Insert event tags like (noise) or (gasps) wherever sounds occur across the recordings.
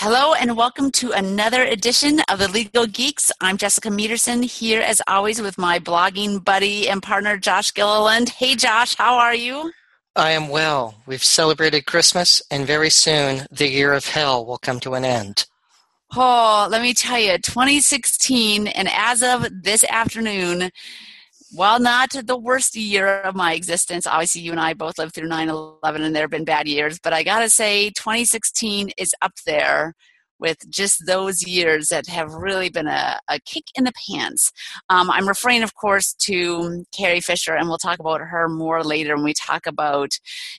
Hello and welcome to another edition of the Legal Geeks. I'm Jessica Mederson here as always with my blogging buddy and partner Josh Gilliland. Hey Josh, how are you? I am well. We've celebrated Christmas and very soon the year of hell will come to an end. Oh, let me tell you, 2016 and as of this afternoon, while not the worst year of my existence, obviously you and I both lived through 9 11 and there have been bad years, but I gotta say, 2016 is up there with just those years that have really been a, a kick in the pants. Um, I'm referring, of course, to Carrie Fisher, and we'll talk about her more later when we talk about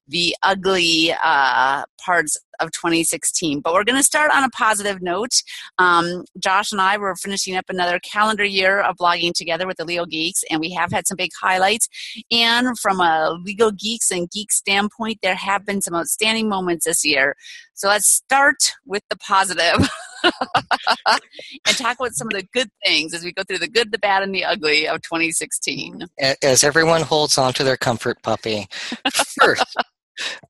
the ugly uh, parts of 2016. But we're going to start on a positive note. Um, Josh and I were finishing up another calendar year of blogging together with the Legal Geeks, and we have had some big highlights. And from a Legal Geeks and Geek standpoint, there have been some outstanding moments this year. So let's start with the positive (laughs) and talk about some of the good things as we go through the good, the bad, and the ugly of 2016. As everyone holds on to their comfort puppy. First,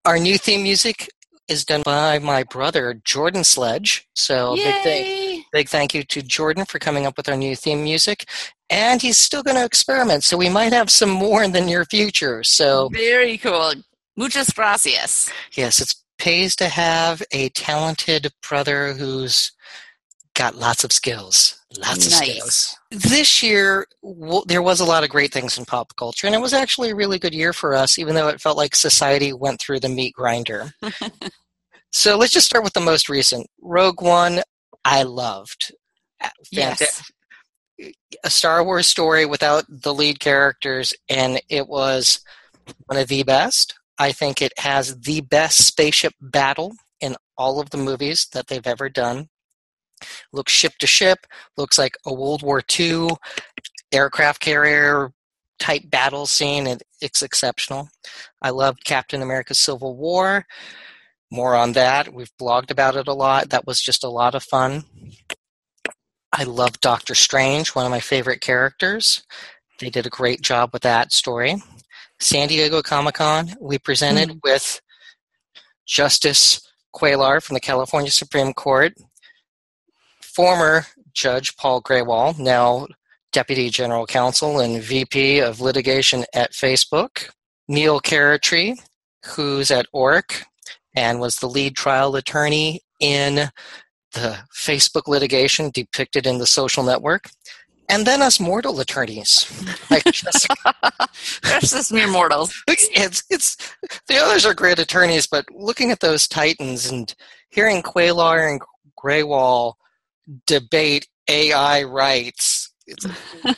our new theme music is done by my brother, Jordan Sledge. So Yay! big, th- big thank you to Jordan for coming up with our new theme music. And he's still going to experiment, so we might have some more in the near future. So very cool. Muchas gracias. Yes, it's pays to have a talented brother who's got lots of skills. Lots of Nice. skills. This year, w- there was a lot of great things in pop culture, and it was actually a really good year for us, even though it felt like society went through the meat grinder. (laughs) so let's just start with the most recent. Rogue One, I loved. Yes. A Star Wars story without the lead characters, and it was one of the best. I think it has the best spaceship battle in all of the movies that they've ever done. Looks ship to ship, looks like a World War II aircraft carrier type battle scene, and it's exceptional. I loved Captain America Civil War. More on that. We've blogged about it a lot. That was just a lot of fun. I love Doctor Strange, one of my favorite characters. They did a great job with that story. San Diego Comic Con, we presented hmm. with Justice Cuéllar from the California Supreme Court, former Judge Paul Grewal, now Deputy General Counsel and VP of Litigation at Facebook, Neel Chatterjee, who's at Orrick and was the lead trial attorney in the Facebook litigation depicted in the social network, and then us mortal attorneys like Jessica There's just mere mortals. it's it's the others are great attorneys, but looking at those titans and hearing Cuéllar and Grewal debate AI rights, it's, (laughs)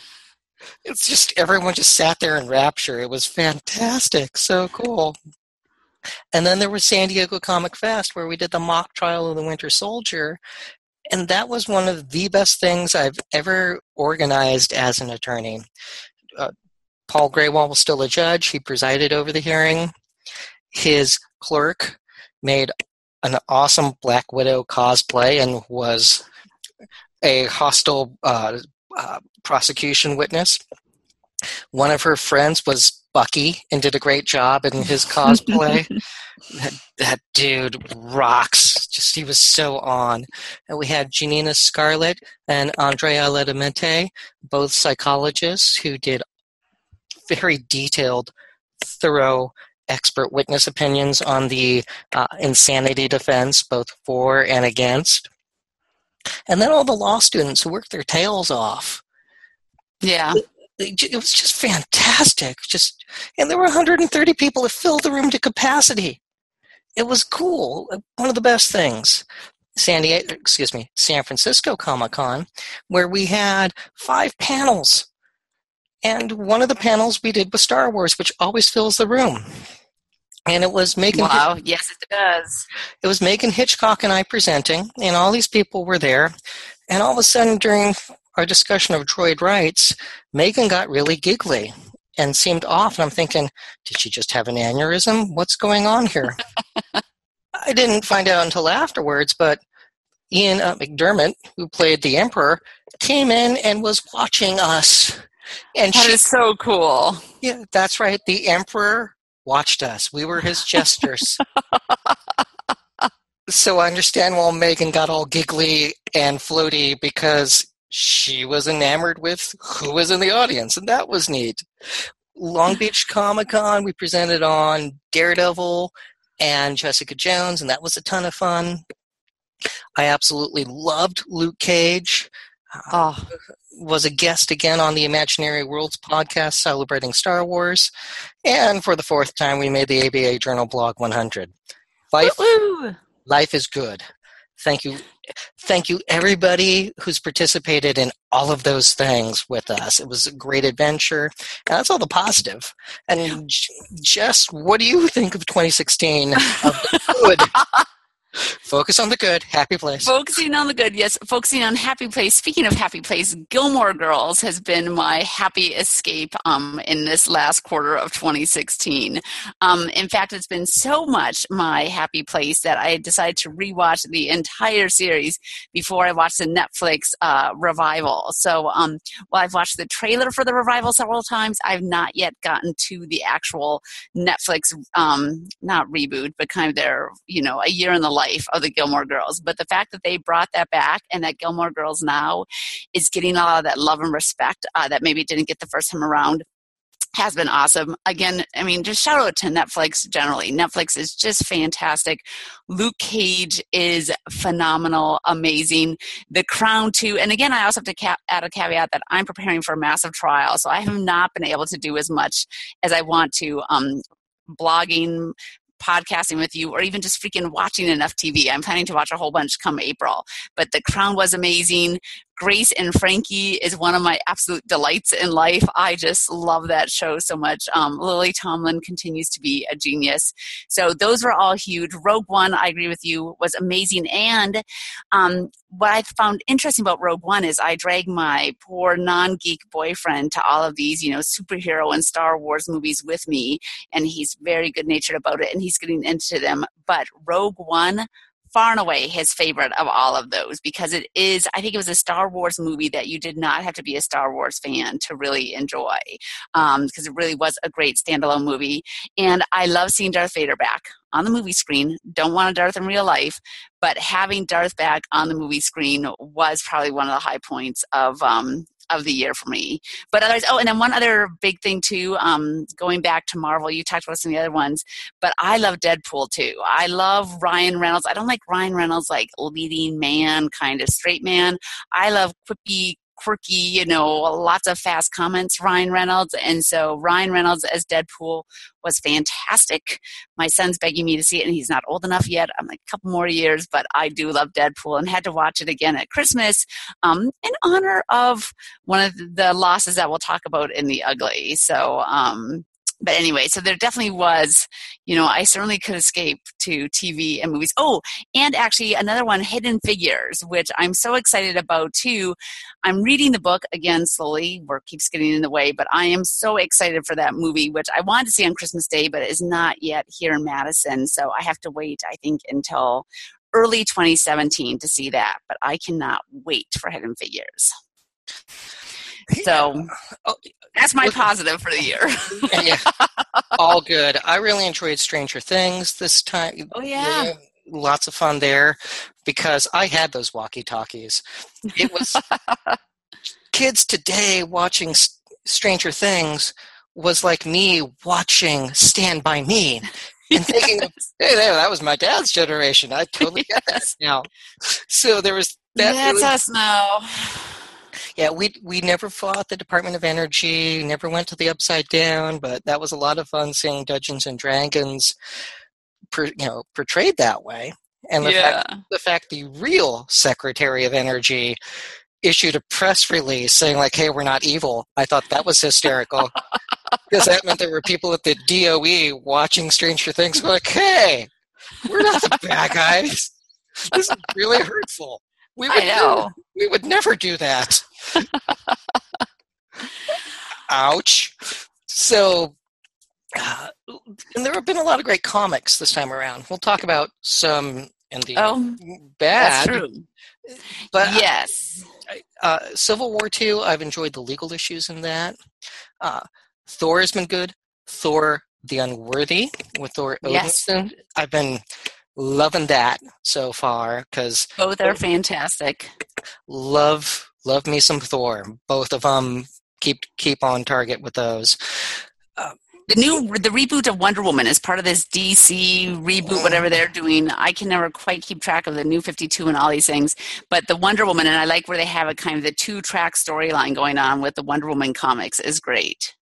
it's just everyone just sat there in rapture. It was fantastic, so cool. And then there was San Diego Comic Fest, where we did the mock trial of the Winter Soldier, and that was one of the best things I've ever organized as an attorney. Uh, Paul Grewal was still a judge. He presided over the hearing. His clerk made an awesome Black Widow cosplay and was a hostile uh, uh, prosecution witness. One of her friends was Bucky and did a great job in his cosplay. (laughs) that, that dude rocks. Just he was so on. And we had Janina Scarlet and Andrea Letamendi, both psychologists who did very detailed, thorough, expert witness opinions on the uh, insanity defense, both for and against. And then all the law students who worked their tails off. Yeah. It was just fantastic. Just and there were 130 people that filled the room to capacity. It was cool. Uh, one of the best things. San Diego, excuse me, San Francisco Comic Con, where we had five panels and one of the panels we did was Star Wars, which always fills the room. And it was Megan. Wow. Yes, it does. It was Megan Hitchcock and I presenting, and all these people were there. And all of a sudden, during our discussion of droid rights, Megan got really giggly and seemed off. And I'm thinking, did she just have an aneurysm? What's going on here? (laughs) I didn't find out until afterwards, but Ian uh, McDiarmid, who played the Emperor, came in and was watching us. And That she is so cool. yeah, that's right. The emperor watched us. We were his jesters. (laughs) So I understand why Megan got all giggly and floaty because she was enamored with who was in the audience, and that was neat. Long Beach Comic Con, we presented on Daredevil and Jessica Jones, and that was a ton of fun. I absolutely loved Luke Cage. Oh, was a guest again on the Imaginary Worlds podcast celebrating Star Wars. And for the fourth time, we made the ABA Journal Blawg 100. Life, woo-woo. life is good. Thank you. Thank you, everybody who's participated in all of those things with us. It was a great adventure. And that's all the positive. And Jess, what do you think of 2016 of? (laughs) Focus on the good. Happy place. Focusing on the good, yes. Focusing on happy place. Speaking of happy place, Gilmore Girls has been my happy escape um, in this last quarter of 2016. Um, in fact, it's been so much my happy place that I decided to rewatch the entire series before I watched the Netflix uh, revival. So, um, while I've watched the trailer for the revival several times, I've not yet gotten to the actual Netflix, um, not reboot, but kind of their, you know, a year in the life of the Gilmore Girls. But the fact that they brought that back and that Gilmore Girls now is getting a lot of that love and respect uh, that maybe didn't get the first time around has been awesome. Again, I mean, just shout out to Netflix generally. Netflix is just fantastic. Luke Cage is phenomenal, amazing. The Crown, too. And again, I also have to ca- add a caveat that I'm preparing for a massive trial, so I have not been able to do as much as I want to. Um, blogging podcasting with you or even just freaking watching enough TV. I'm planning to watch a whole bunch come April. But The Crown was amazing. Grace and Frankie is one of my absolute delights in life. I just love that show so much. Um, Lily Tomlin continues to be a genius. So those were all huge. Rogue One, I agree with you, was amazing. And um, what I found interesting about Rogue One is I drag my poor non-geek boyfriend to all of these, you know, superhero and Star Wars movies with me, and he's very good-natured about it, and he's getting into them. But Rogue One far and away his favorite of all of those because it is i think it was a star wars movie that you did not have to be a star wars fan to really enjoy um, because it really was a great standalone movie. And i love seeing darth vader back on the movie screen. Don't want a darth in real life but having darth back on the movie screen was probably one of the high points of um, of the year for me. But otherwise, oh, and then one other big thing too, um, going back to Marvel, you talked about some of the other ones, but I love Deadpool too. I love Ryan Reynolds. I don't like Ryan Reynolds like leading man, kind of straight man. I love quippy quirky, you know, lots of fast comments, Ryan Reynolds. And so Ryan Reynolds as Deadpool was fantastic. My son's begging me to see it, and he's not old enough yet. I'm like a couple more years, but I do love Deadpool and had to watch it again at Christmas um, in honor of one of the losses that we'll talk about in The Ugly. So, um, but anyway, so there definitely was, you know, I certainly could escape to TV and movies. Oh, and actually another one, Hidden Figures, which I'm so excited about too. I'm reading the book again slowly. Work keeps getting in the way, but I am so excited for that movie, which I wanted to see on Christmas Day, but is not yet here in Madison. So I have to wait, I think, until early 2017 to see that. But I cannot wait for Hidden Figures. So Oh, that's my positive for the year. yeah, all good. I really enjoyed Stranger Things this time. Oh, yeah. lots of fun there because I had those walkie talkies. It was (laughs) kids today watching Stranger Things was like me watching Stand by Me and thinking, (laughs) of, hey, there, that was my dad's generation. I totally get that (laughs) now. So there was that. That's was- us now. Yeah, we we never fought the Department of Energy, never went to the Upside Down, but that was a lot of fun seeing Dungeons and Dragons, per, you know, portrayed that way. And the fact the fact the real Secretary of Energy issued a press release saying like, "Hey, we're not evil," I thought that was hysterical because that meant there were people at the DOE watching Stranger Things like, "Hey, we're not the bad guys. This is really hurtful. We would I know. never- we would never do that." Ouch. So, uh, and there have been a lot of great comics this time around. We'll talk about some in the Oh, bad. that's true. But yes. uh, Civil War Two, I've enjoyed the legal issues in that. Uh, Thor has been good. Thor: The Unworthy with Thor Odinson. Yes. I've been loving that so far because both are fantastic. Love love me some Thor. Both of them keep keep on target with those. Uh, the new the reboot of Wonder Woman is part of this DC reboot, whatever they're doing. I can never quite keep track of the new 52 and all these things, but the Wonder Woman, and I like where they have a kind of the two track storyline going on with the Wonder Woman comics is great.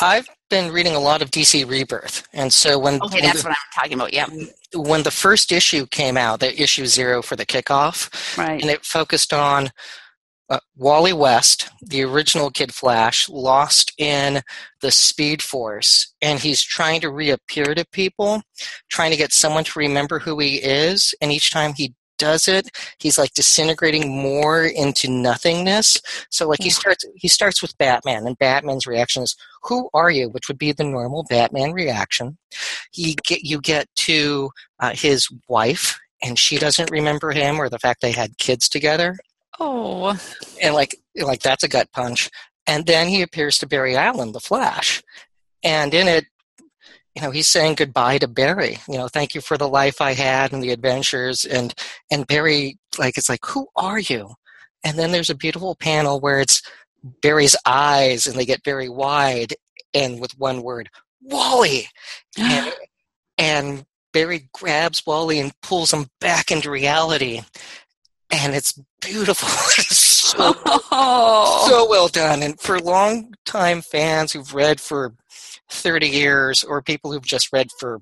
I've been reading a lot of DC Rebirth, and so when okay, that's the, what I'm talking about. Yeah, when the first issue came out, the issue zero for the kickoff, right, and it focused on uh, Wally West, the original Kid Flash, lost in the Speed Force, and he's trying to reappear to people, trying to get someone to remember who he is, and each time he does it, he's like disintegrating more into nothingness. So like he starts he starts with Batman, and Batman's reaction is, "Who are you?" Which would be the normal Batman reaction. He get you get to uh, his wife, and she doesn't remember him or the fact they had kids together. Oh, and like like that's a gut punch. And then he appears to Barry Allen, the Flash, and in it you know he's saying goodbye to barry. You know thank you for the life i had and the adventures. And and barry like it's like who are you? And then there's a beautiful panel where it's barry's eyes and they get very wide and with one word wally. And, (gasps) and barry grabs wally and pulls him back into reality. And it's beautiful. (laughs) So, (laughs) oh. so well done. And for long time fans who've read for 30 years or people who've just read for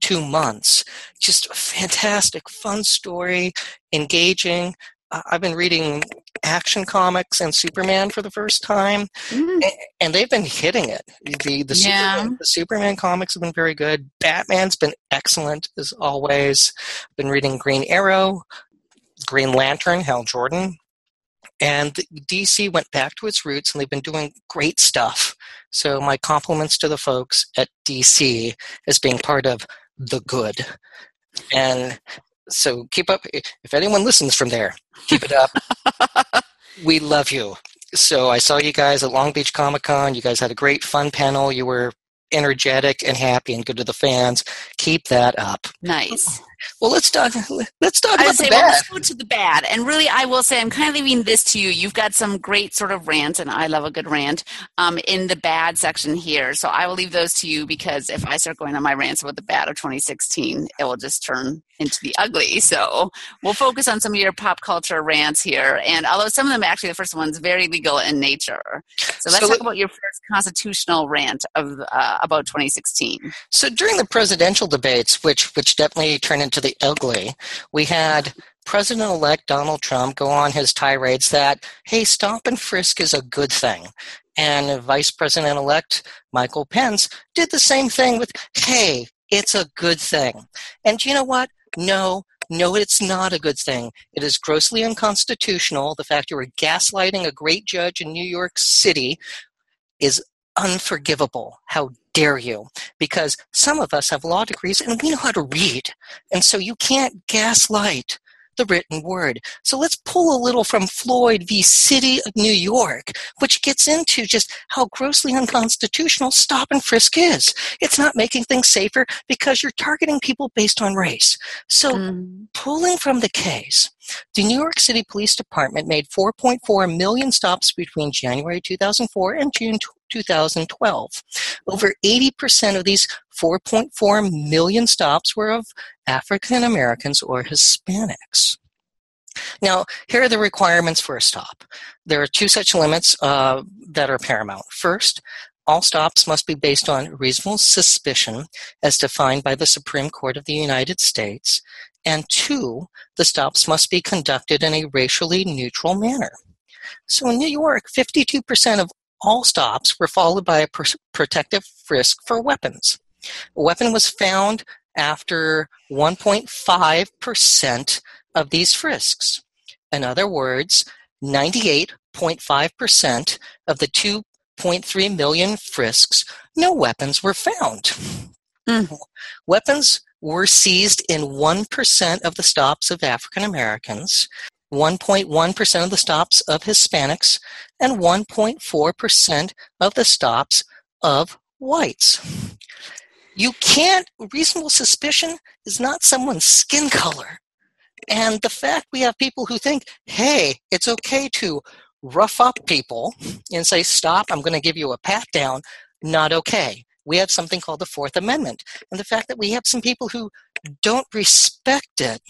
two months. Just a fantastic, fun story, engaging. Uh, I've been reading Action Comics and Superman for the first time, mm. and, they've been hitting it. The the, yeah. Superman, the Superman comics have been very good. Batman's been excellent as always. I've been reading Green Arrow, Green Lantern, Hal Jordan, and DC went back to its roots, and they've been doing great stuff. So my compliments to the folks at DC as being part of the good. And so keep up. If anyone listens from there, keep it up. (laughs) we love you. So I saw you guys at Long Beach Comic Con. You guys had a great fun panel. You were energetic and happy and good to the fans. Keep that up. Nice. Well, let's talk. Let's talk about the say, bad. Well, let's go to the bad. And really, I will say, I'm kind of leaving this to you. You've got some great sort of rants, and I love a good rant um, in the bad section here. So I will leave those to you because if I start going on my rants about the bad of 2016, it will just turn into the ugly. So we'll focus on some of your pop culture rants here. And although some of them, actually, the first one's very legal in nature. So let's so, talk about your first constitutional rant of uh, about 2016. So during the presidential debates, which which definitely turned into the ugly, we had President elect Donald Trump go on his tirades that, hey, stop and frisk is a good thing. And Vice President elect Michael Pence did the same thing with, hey, it's a good thing. And you know what? No, no, it's not a good thing. It is grossly unconstitutional. The fact you were gaslighting a great judge in New York City is unforgivable. How dare you? Because some of us have law degrees and we know how to read. And so you can't gaslight the written word. So let's pull a little from Floyd v. City of New York, which gets into just how grossly unconstitutional stop and frisk is. It's not making things safer because you're targeting people based on race. So mm. pulling from the case, the New York City Police Department made 4.4 million stops between January 2004 and June 2012. Over 80% of these 4.4 million stops were of African Americans or Hispanics. Now, here are the requirements for a stop. There are two such limits uh, that are paramount. First, all stops must be based on reasonable suspicion as defined by the Supreme Court of the United States. And two, the stops must be conducted in a racially neutral manner. So in New York, 52% of all stops were followed by a pr- protective frisk for weapons. A weapon was found after 1.5% of these frisks. In other words, 98.5% of the 2.3 million frisks, no weapons were found. Mm. Weapons were seized in 1% of the stops of African Americans, 1.1% of the stops of Hispanics, and 1.4% of the stops of whites. You can't, reasonable suspicion is not someone's skin color. And the fact we have people who think, hey, it's okay to rough up people and say, stop, I'm going to give you a pat down, not okay. We have something called the Fourth Amendment. And the fact that we have some people who don't respect it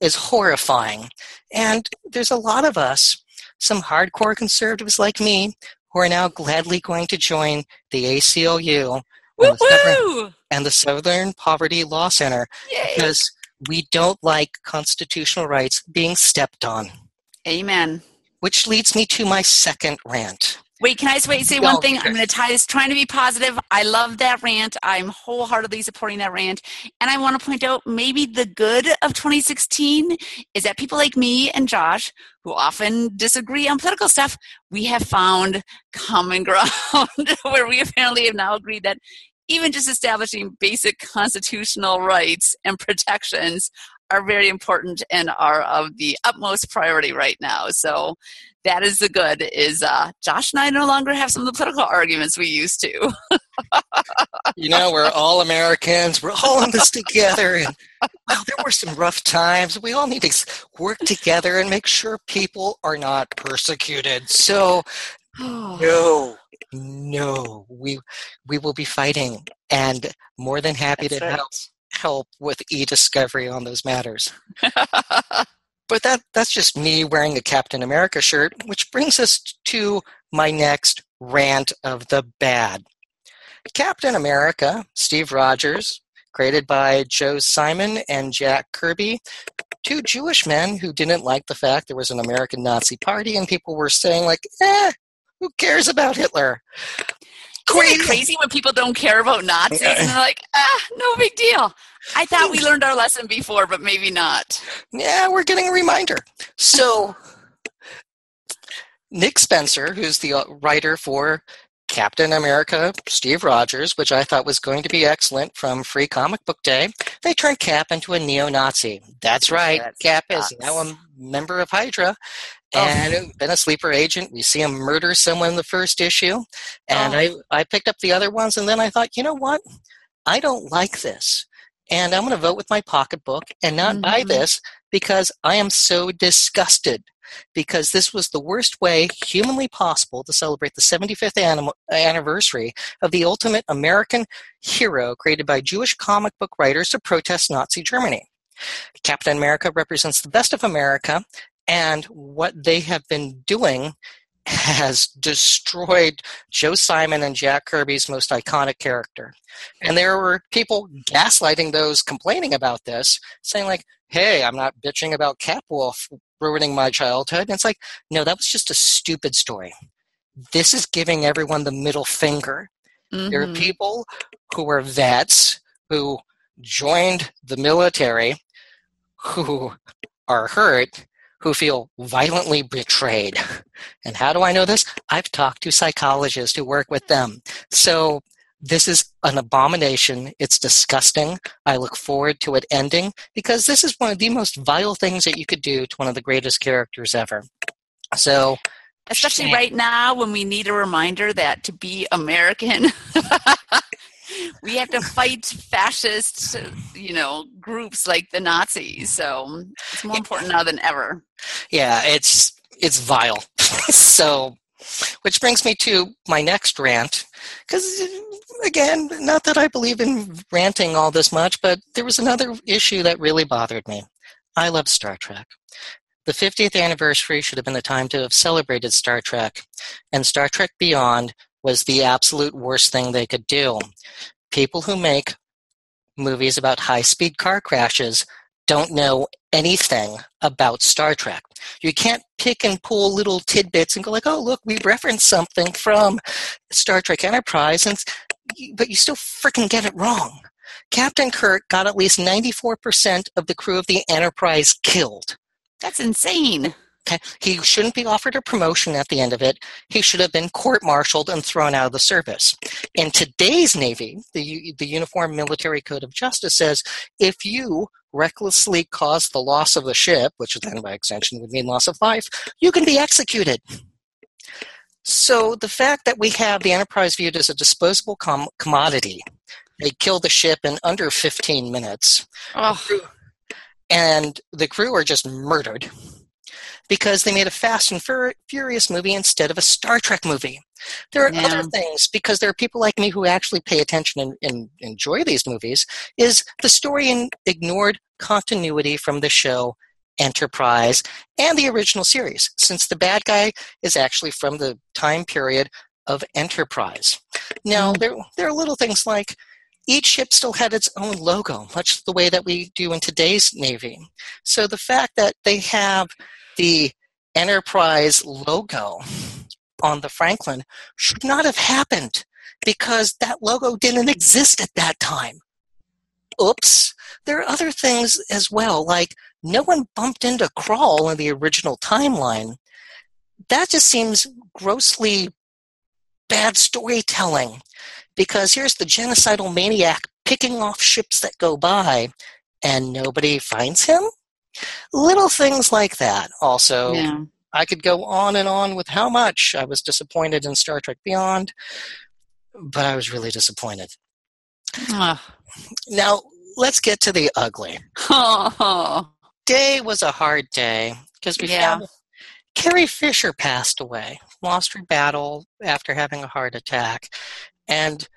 is horrifying. And there's a lot of us, some hardcore conservatives like me, who are now gladly going to join the ACLU and the, Southern, and the, Southern, Poverty Law Center Yay. because we don't like constitutional rights being stepped on. Amen. Which leads me to my second rant. Wait, can I just wait say one thing? I'm going to tie this, trying to be positive. I love that rant. I'm wholeheartedly supporting that rant. And I want to point out maybe the good of 2016 is that people like me and Josh, who often disagree on political stuff, we have found common (laughs) ground (laughs) where we apparently have now agreed that even just establishing basic constitutional rights and protections are very important and are of the utmost priority right now. So that is the good is uh, Josh and I no longer have some of the political arguments we used to. (laughs) you know, we're all Americans. We're all in this together. And well, there were some rough times. We all need to work together and make sure people are not persecuted. So, (sighs) no, no, we we will be fighting, and more than happy That's to right. help help with e-discovery on those matters. (laughs) but that that's just me wearing a Captain America shirt, which brings us to my next rant of the bad. Captain America, Steve Rogers, created by Joe Simon and Jack Kirby, two Jewish men who didn't like the fact there was an American Nazi party and people were saying like, "Eh, who cares about Hitler?" Crazy. crazy when people don't care about Nazis and they're like, ah, no big deal. I thought we (laughs) learned our lesson before, but maybe not. Yeah, we're getting a reminder. So, Nick Spencer, who's the uh, writer for Captain America, Steve Rogers, which I thought was going to be excellent from Free Comic Book Day, they turned Cap into a neo Nazi. That's right. That's Cap nuts. is now a member of Hydra. And oh. been a sleeper agent. We see him murder someone in the first issue. And oh. I, I picked up the other ones, and then I thought, you know what? I don't like this and I'm going to vote with my pocketbook and not mm-hmm. buy this because I am so disgusted because this was the worst way humanly possible to celebrate the 75th anim- anniversary of the ultimate American hero created by Jewish comic book writers to protest Nazi Germany. Captain America represents the best of America, and what they have been doing has destroyed Joe Simon and Jack Kirby's most iconic character. And there were people gaslighting those complaining about this, saying, like, hey, I'm not bitching about Capwolf ruining my childhood. And it's like, no, that was just a stupid story. This is giving everyone the middle finger. Mm-hmm. There are mm-hmm. people who are vets who joined the military who are hurt who feel violently betrayed. And how do I know this? I've talked to psychologists who work with them. So this is an abomination. It's disgusting. I look forward to it ending because this is one of the most vile things that you could do to one of the greatest characters ever. So, especially right now when we need a reminder that to be American (laughs) we have to fight fascist, you know, groups like the Nazis. So it's more important now than ever. Yeah, it's it's vile. (laughs) so, which brings me to my next rant, because again, not that I believe in ranting all this much, but there was another issue that really bothered me. I love Star Trek. The 50th anniversary should have been the time to have celebrated Star Trek, and Star Trek Beyond was the absolute worst thing they could do. People who make movies about high speed car crashes don't know anything about Star Trek. You can't pick and pull little tidbits and go like, "Oh, look, we referenced something from Star Trek Enterprise," and but you still freaking get it wrong. Captain Kirk got at least 94% of the crew of the Enterprise killed. That's insane. Okay. He shouldn't be offered a promotion at the end of it. He should have been court-martialed and thrown out of the service. In today's Navy, the, the Uniform Military Code of Justice says if you recklessly cause the loss of the ship, which then by extension would mean loss of life, you can be executed. So the fact that we have the enterprise viewed as a disposable com- commodity They kill the ship in under 15 minutes. Oh, and the crew are just murdered because they made a Fast and Fur- Furious movie instead of a Star Trek movie. There are Yeah. other things because there are people like me who actually pay attention and, and enjoy these movies. Is the story in, ignored continuity from the show Enterprise and the original series, since the bad guy is actually from the time period of Enterprise. Now, Mm. there, there are little things like each ship still had its own logo, much the way that we do in today's Navy. So the fact that they have the Enterprise logo on the Franklin should not have happened because that logo didn't exist at that time. Oops. There are other things as well, like no one bumped into Krall in the original timeline. That just seems grossly bad storytelling because here's the genocidal maniac picking off ships that go by and nobody finds him. Little things like that. Also, yeah. I could go on and on with how much I was disappointed in Star Trek Beyond, but I was really disappointed. Ugh. Now, let's get to the ugly. Oh, Day was a hard day because we Yeah. found Carrie Fisher passed away, lost her battle after having a heart attack. And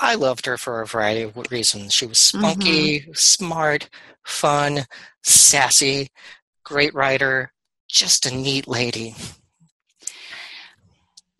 I loved her for a variety of reasons. She was spunky, mm-hmm. smart, fun, sassy, great writer, just a neat lady.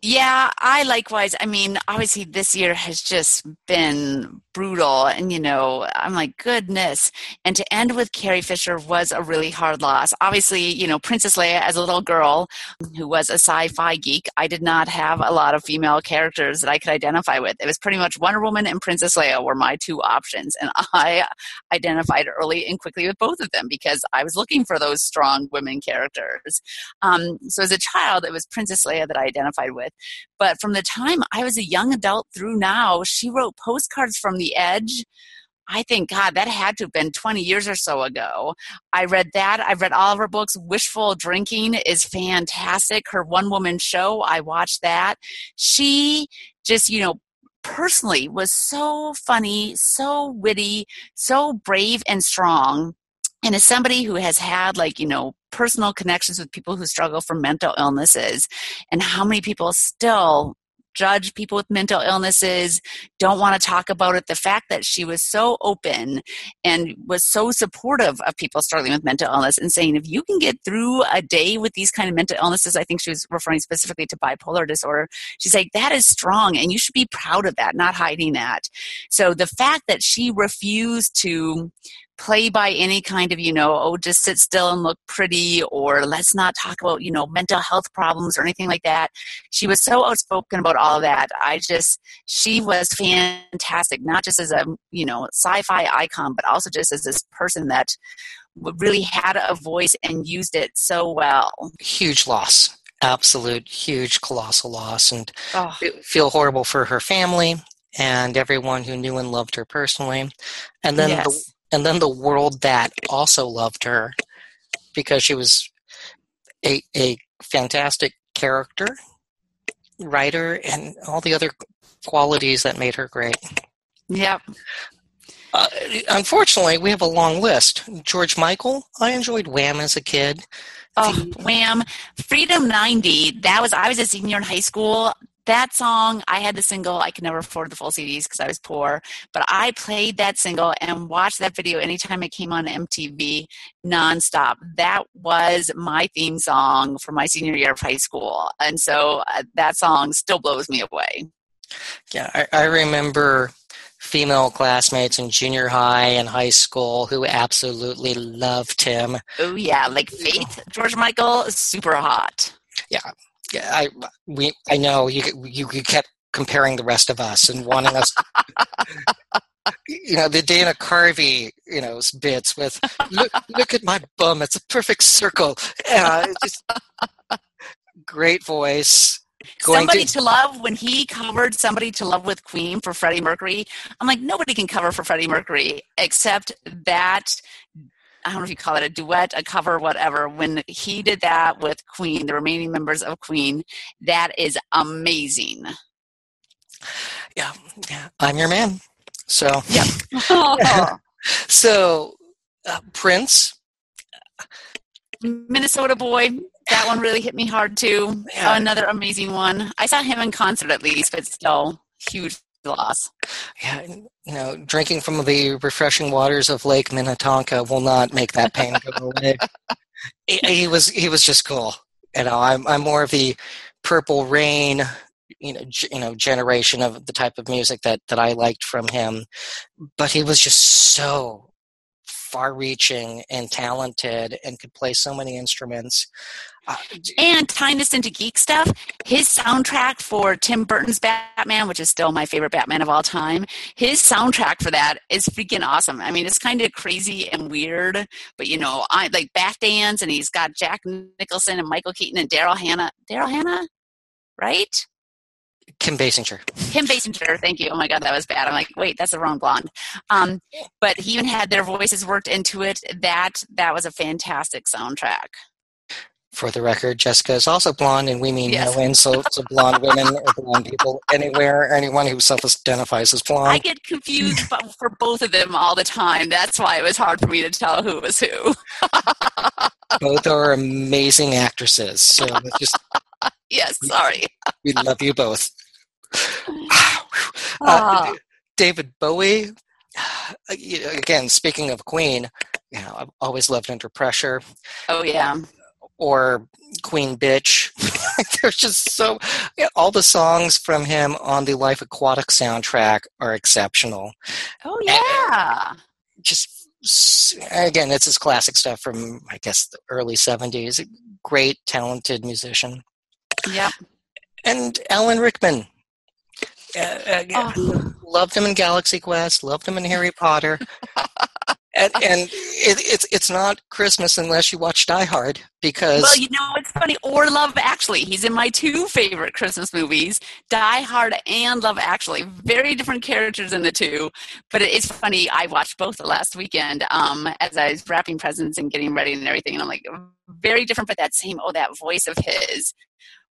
Yeah, I likewise. I mean, obviously, this year has just been brutal, and you know, I'm like, goodness. And to end with Carrie Fisher was a really hard loss. Obviously, you know, Princess Leia as a little girl who was a sci fi geek, I did not have a lot of female characters that I could identify with. It was pretty much Wonder Woman and Princess Leia were my two options, and (laughs) I identified early and quickly with both of them because I was looking for those strong women characters. Um, so as a child, it was Princess Leia that I identified with. But from the time I was a young adult through now, she wrote postcards from the edge. I think, God, that had to have been 20 years or so ago. I read that. I've read all of her books. Wishful Drinking is fantastic. Her one woman show, I watched that. She just, you know, personally was so funny, so witty, so brave and strong. And as somebody who has had, like, you know, personal connections with people who struggle from mental illnesses, and how many people still judge people with mental illnesses, don't want to talk about it. The fact that she was so open and was so supportive of people struggling with mental illness and saying, if you can get through a day with these kind of mental illnesses, I think she was referring specifically to bipolar disorder. She's like, that is strong, and you should be proud of that, not hiding that. So the fact that she refused to play by any kind of you know oh just sit still and look pretty or let's not talk about you know mental health problems or anything like that she was so outspoken about all that i just she was fantastic not just as a you know sci-fi icon but also just as this person that really had a voice and used it so well Huge loss. Absolute huge colossal loss. And oh, feel horrible for her family and everyone who knew and loved her personally. And then the yes. And then the world that also loved her because she was a, a fantastic character writer and all the other qualities that made her great yep uh, unfortunately we have a long list george michael i enjoyed wham as a kid Oh, wham! Freedom 90. That was, I was a senior in high school. That song, I had the single. I could never afford the full CDs because I was poor. But I played that single and watched that video anytime it came on MTV nonstop. That was my theme song for my senior year of high school. And so uh, that song still blows me away. yeah I, I remember female classmates in junior high and high school who absolutely loved him Oh, yeah. Like Faith, George Michael, super hot. yeah, I we I know you you, you kept comparing the rest of us and wanting us. (laughs) you know the Dana Carvey, you know, bits with look look at my bum, it's a perfect circle. Yeah, it's just great voice. Going somebody to, to love when he covered somebody to love with queen for freddie mercury i'm like nobody can cover for freddie mercury except that i don't know if you call it a duet a cover whatever when he did that with queen the remaining members of queen that is amazing yeah, yeah. I'm your man. So yeah. (laughs) so uh, Prince, Minnesota boy. That one really hit me hard too. Yeah. Another amazing one. I saw him in concert at least, but still huge loss. Yeah, you know, drinking from the refreshing waters of Lake Minnetonka will not make that pain go away. he, he was he was just cool. You know, I'm I'm more of the Purple Rain, you know, g- you know, generation of the type of music that that I liked from him. But he was just so far-reaching and talented, and could play so many instruments. Uh, And tying this into geek stuff, his soundtrack for Tim Burton's Batman, which is still my favorite Batman of all time, his soundtrack for that is freaking awesome. I mean, it's kind of crazy and weird, but you know, I like Bat Dance, and he's got Jack Nicholson and Michael Keaton and Daryl Hannah. Daryl Hannah, right? Kim Basinger. Kim Basinger, thank you. Oh my God, that was bad. I'm like, wait, that's the wrong blonde. Um, but he even had their voices worked into it. That that was a fantastic soundtrack. For the record, Jessica is also blonde, and we mean Yes. no insults to blonde women (laughs) or blonde people anywhere. Anyone who self-identifies as blonde. I get confused for both of them all the time. That's why it was hard for me to tell who was who. (laughs) Both are amazing actresses. So just (laughs) Yes, sorry. we love you both. (sighs) (sighs) Uh, Ah. David Bowie. uh, Again, speaking of Queen, you know, I've always loved Under Pressure Oh yeah. Or Queen Bitch. (laughs) There's just so yeah, all the songs from him on the Life Aquatic soundtrack are exceptional. Oh yeah. just again, it's his classic stuff from I guess the early '70s. Great, talented musician, Yeah, and Alan Rickman. Uh, uh, Oh. Loved him in Galaxy Quest. Loved him in Harry Potter. (laughs) and and it, it's it's not Christmas unless you watch Die Hard because Well, you know, it's funny. Or Love Actually. He's in my two favorite Christmas movies, Die Hard and Love Actually. Very different characters in the two. But it's funny. I watched both the last weekend um, as I was wrapping presents and getting ready and everything. And I'm like, very different, but that same, oh, that voice of his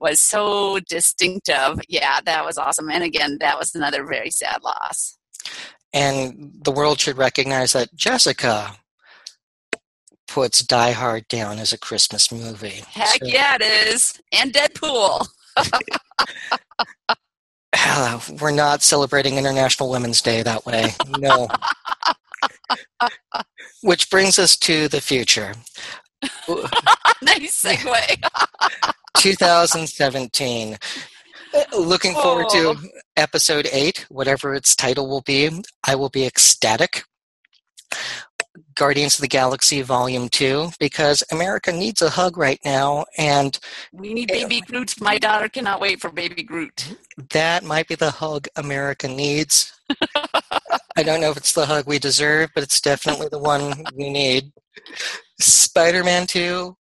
was so distinctive. Yeah, that was awesome. And again, that was another very sad loss. And the world should recognize that Jessica puts Die Hard down as a Christmas movie. Heck So- yeah, it is. And Deadpool. (laughs) Uh, we're not celebrating International Women's Day that way. No. Which brings us to the future. (laughs) nice segue. (laughs) 2017. Looking forward Oh. to episode 8, whatever its title will be. I will be ecstatic. Guardians of the Galaxy Volume 2, because America needs a hug right now, and We need Baby Groot. My daughter cannot wait for Baby Groot. that might be the hug America needs. (laughs) I don't know if it's the hug we deserve, but it's definitely the one we need. Spider Man 2,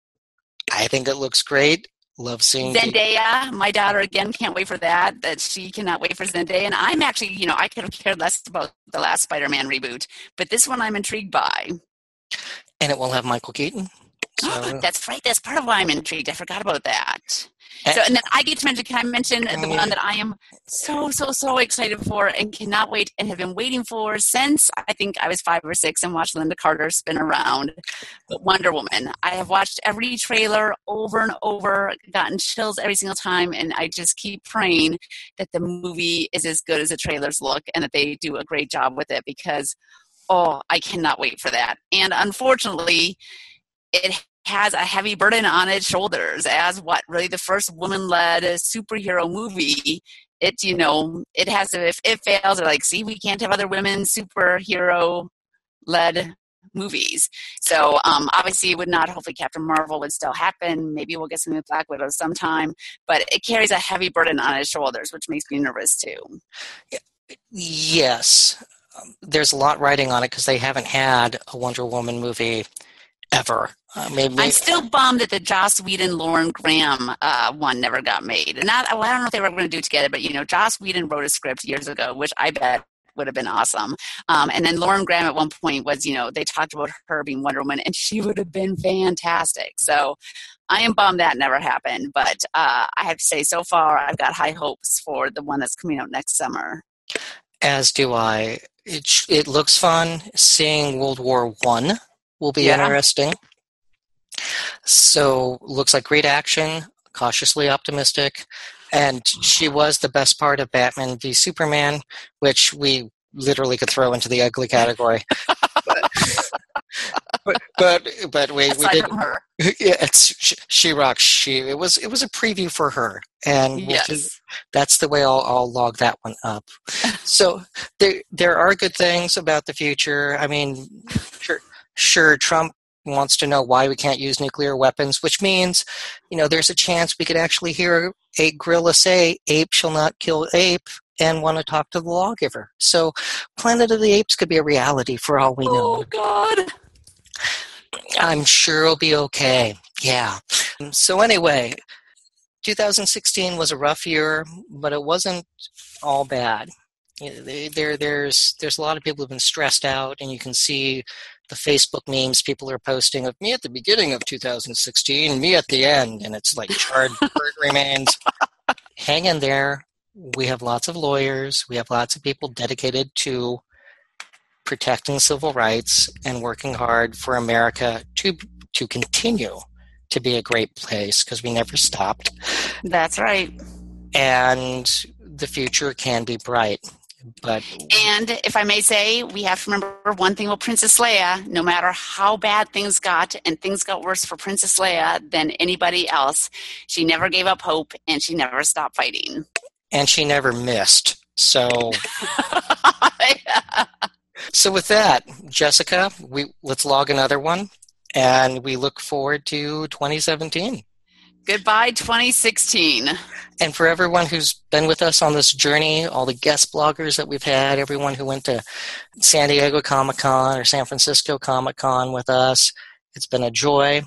I think it looks great. Love seeing Zendaya, my daughter again can't wait for that. That she cannot wait for Zendaya, and I'm actually, you know, I could have cared less about the last Spider-Man reboot, but this one I'm intrigued by. and it will have Michael Keaton. So, (gasps) That's right. That's part of why I'm intrigued. I forgot about that. Eh. So, and then I get to mention. Can I mention the one that I am so so so excited for and cannot wait and have been waiting for since I think I was five or six and watched Lynda Carter spin around. But Wonder Woman. I have watched every trailer over and over, gotten chills every single time, and I just keep praying that the movie is as good as the trailers look and that they do a great job with it because oh, I cannot wait for that. And unfortunately, it has a heavy burden on its shoulders as what really the first woman-led superhero movie. It you know it has to if it fails they're like see we can't have other women superhero led movies. So um, obviously it would not hopefully captain marvel would still happen. Maybe we'll get something with black widow sometime but it carries a heavy burden on its shoulders which makes me nervous too. Yes, there's a lot riding on it because they haven't had a Wonder Woman movie ever. Uh, maybe I'm still bummed that the Joss Whedon Lauren Graham uh, one never got made. And not, well, I don't know if they were going to do it together, but you know, Joss Whedon wrote a script years ago, which I bet would have been awesome. Um, and then Lauren Graham at one point was, you know, they talked about her being Wonder Woman, and she would have been fantastic. So I am bummed that never happened. But uh, I have to say, so far, I've got high hopes for the one that's coming out next summer. As do I. It it looks fun. Seeing World War One will be Yeah. interesting. So looks like great action. Cautiously optimistic, and she was the best part of Batman v Superman, which we literally could throw into the ugly category. but, (laughs) but but but we we did her. (laughs) yeah, it's she, she rocks. She it was it was a preview for her, and we'll Yes. that's the way I'll, I'll log that one up. (laughs) so there there are good things about the future. I mean, sure sure Trump wants to know why we can't use nuclear weapons, which means you know there's a chance we could actually hear a gorilla say "ape shall not kill ape." And want to talk to the lawgiver. So, Planet of the Apes could be a reality for all we know. Oh God. I'm sure it'll be okay. Yeah. So anyway, 2016 was a rough year, but it wasn't all bad. You know, There, there's, there's a lot of people who've been stressed out, and you can see the Facebook memes people are posting of me at the beginning of 2016, me at the end, and it's like charred (laughs) bird remains. Hang in there. We have lots of lawyers. We have lots of people dedicated to protecting civil rights and working hard for America to to continue to be a great place because we never stopped That's right. and the future can be bright but And if I may say, we have to remember one thing about Princess Leia. No matter how bad things got, and things got worse for Princess Leia than anybody else, she never gave up hope and she never stopped fighting. and she never missed so (laughs) so with that jessica we let's log another one and we look forward to 2017 Goodbye, 2016. and for everyone who's been with us on this journey, all the guest bloggers that we've had, everyone who went to San Diego Comic Con or San Francisco Comic Con with us, it's been a joy.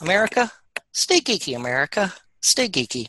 America, stay geeky, America. Stay geeky.